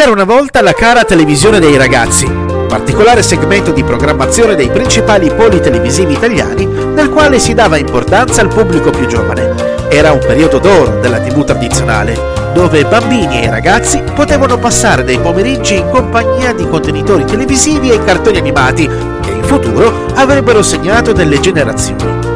C'era una volta la cara televisione dei ragazzi, particolare segmento di programmazione dei principali poli televisivi italiani nel quale si dava importanza al pubblico più giovane. Era un periodo d'oro della TV tradizionale, dove bambini e ragazzi potevano passare dei pomeriggi in compagnia di contenitori televisivi e cartoni animati che in futuro avrebbero segnato delle generazioni.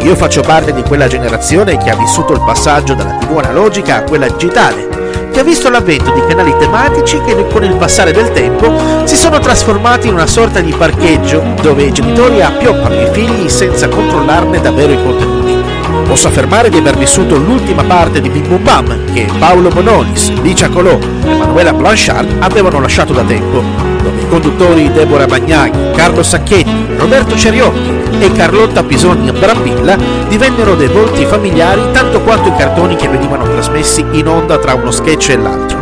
Io faccio parte di quella generazione che ha vissuto il passaggio dalla TV analogica a quella digitale che ha visto l'avvento di canali tematici che con il passare del tempo si sono trasformati in una sorta di parcheggio dove i genitori appioppano i figli senza controllarne davvero i contenuti. Posso affermare di aver vissuto l'ultima parte di Bim Bum Bam che Paolo Bonolis, Licia Colò e Manuela Blanchard avevano lasciato da tempo, conduttori Deborah Bagnaghi, Carlo Sacchetti, Roberto Ceriotti e Carlotta Pisoni Brambilla divennero dei volti familiari tanto quanto i cartoni che venivano trasmessi in onda tra uno sketch e l'altro.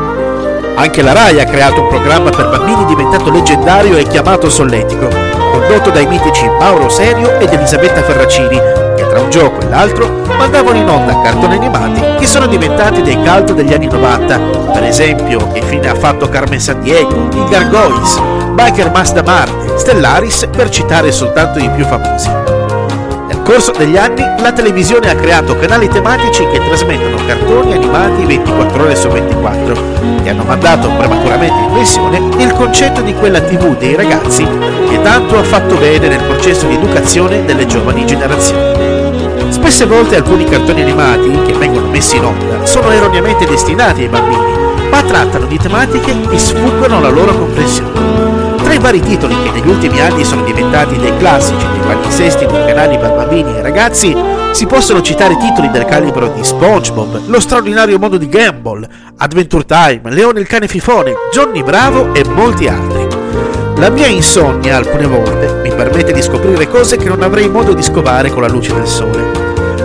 Anche la RAI ha creato un programma per bambini diventato leggendario e chiamato Solletico, condotto dai mitici Mauro Serio ed Elisabetta Ferracini, che tra un gioco e l'altro mandavano in onda cartoni animati che sono diventati dei cult degli anni 90, per esempio Che fine ha fatto Carmen Sandiego, I Gargoyles, Biker Mazda Marte, Stellaris, per citare soltanto i più famosi. Corso degli anni la televisione ha creato canali tematici che trasmettono cartoni animati 24 ore su 24 e hanno mandato prematuramente in pensione il concetto di quella TV dei ragazzi che tanto ha fatto bene nel processo di educazione delle giovani generazioni. Spesse volte alcuni cartoni animati che vengono messi in onda sono erroneamente destinati ai bambini, ma trattano di tematiche che sfuggono alla loro comprensione. Vari titoli che negli ultimi anni sono diventati dei classici dei palinsesti dei canali per bambini e ragazzi, si possono citare titoli del calibro di SpongeBob, Lo straordinario mondo di Gumball, Adventure Time, Leone il cane fifone, Johnny Bravo e molti altri. La mia insonnia alcune volte mi permette di scoprire cose che non avrei modo di scovare con la luce del sole.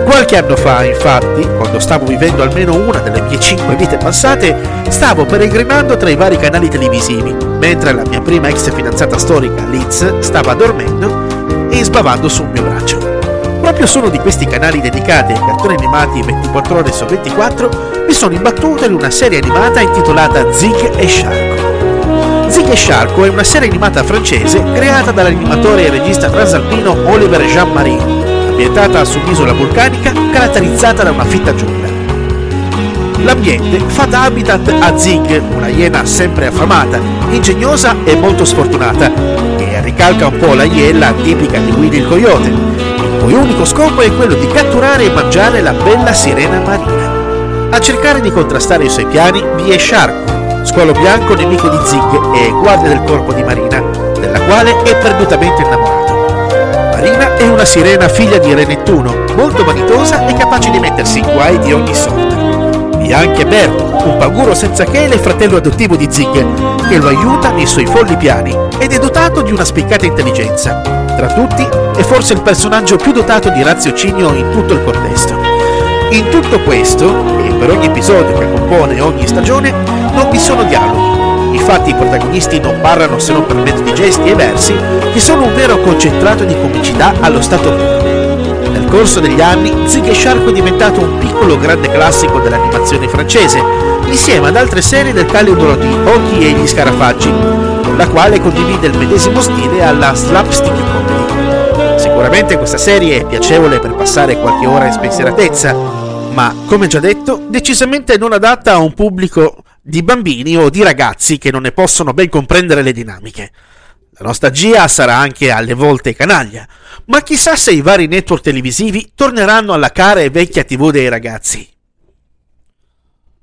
Qualche anno fa, infatti, quando stavo vivendo almeno una delle mie cinque vite passate, stavo peregrinando tra i vari canali televisivi, mentre la mia prima ex fidanzata storica, Liz, stava dormendo e sbavando sul mio braccio. Proprio su uno di questi canali dedicati ai cartoni animati 24 ore su 24 mi sono imbattuto in una serie animata intitolata Zig e Sharko. Zig e Sharko è una serie animata francese creata dall'animatore e regista transalpino Oliver Jean-Marie ambientata su un'isola vulcanica caratterizzata da una fitta giungla. L'ambiente fa da habitat a Zig, una iena sempre affamata, ingegnosa e molto sfortunata, che ricalca un po' la iella tipica di Willy il Coyote, il cui unico scopo è quello di catturare e mangiare la bella sirena marina. A cercare di contrastare i suoi piani vi è Sharko, squalo bianco nemico di Zig e guardia del corpo di Marina, della quale è perdutamente innamorato. Marina è una sirena figlia di Re Nettuno, molto vanitosa e capace di mettersi in guai di ogni sorta. Ha anche Bert, un paguro senza chele e fratello adottivo di Zig, che lo aiuta nei suoi folli piani ed è dotato di una spiccata intelligenza. Tra tutti è forse il personaggio più dotato di raziocinio in tutto il contesto. In tutto questo, e per ogni episodio che compone ogni stagione, non vi sono dialoghi, Infatti i protagonisti non parlano se non per mezzo di gesti e versi, che sono un vero concentrato di comicità allo stato puro. Nel corso degli anni, Zig e Shark è diventato un piccolo grande classico dell'animazione francese, insieme ad altre serie del calibro di Oki e gli Scarafaggi, con la quale condivide il medesimo stile alla slapstick comedy. Sicuramente questa serie è piacevole per passare qualche ora in spensieratezza, ma, come già detto, decisamente non adatta a un pubblico di bambini o di ragazzi che non ne possono ben comprendere le dinamiche. La nostalgia sarà anche alle volte canaglia, ma chissà se i vari network televisivi torneranno alla cara e vecchia TV dei ragazzi.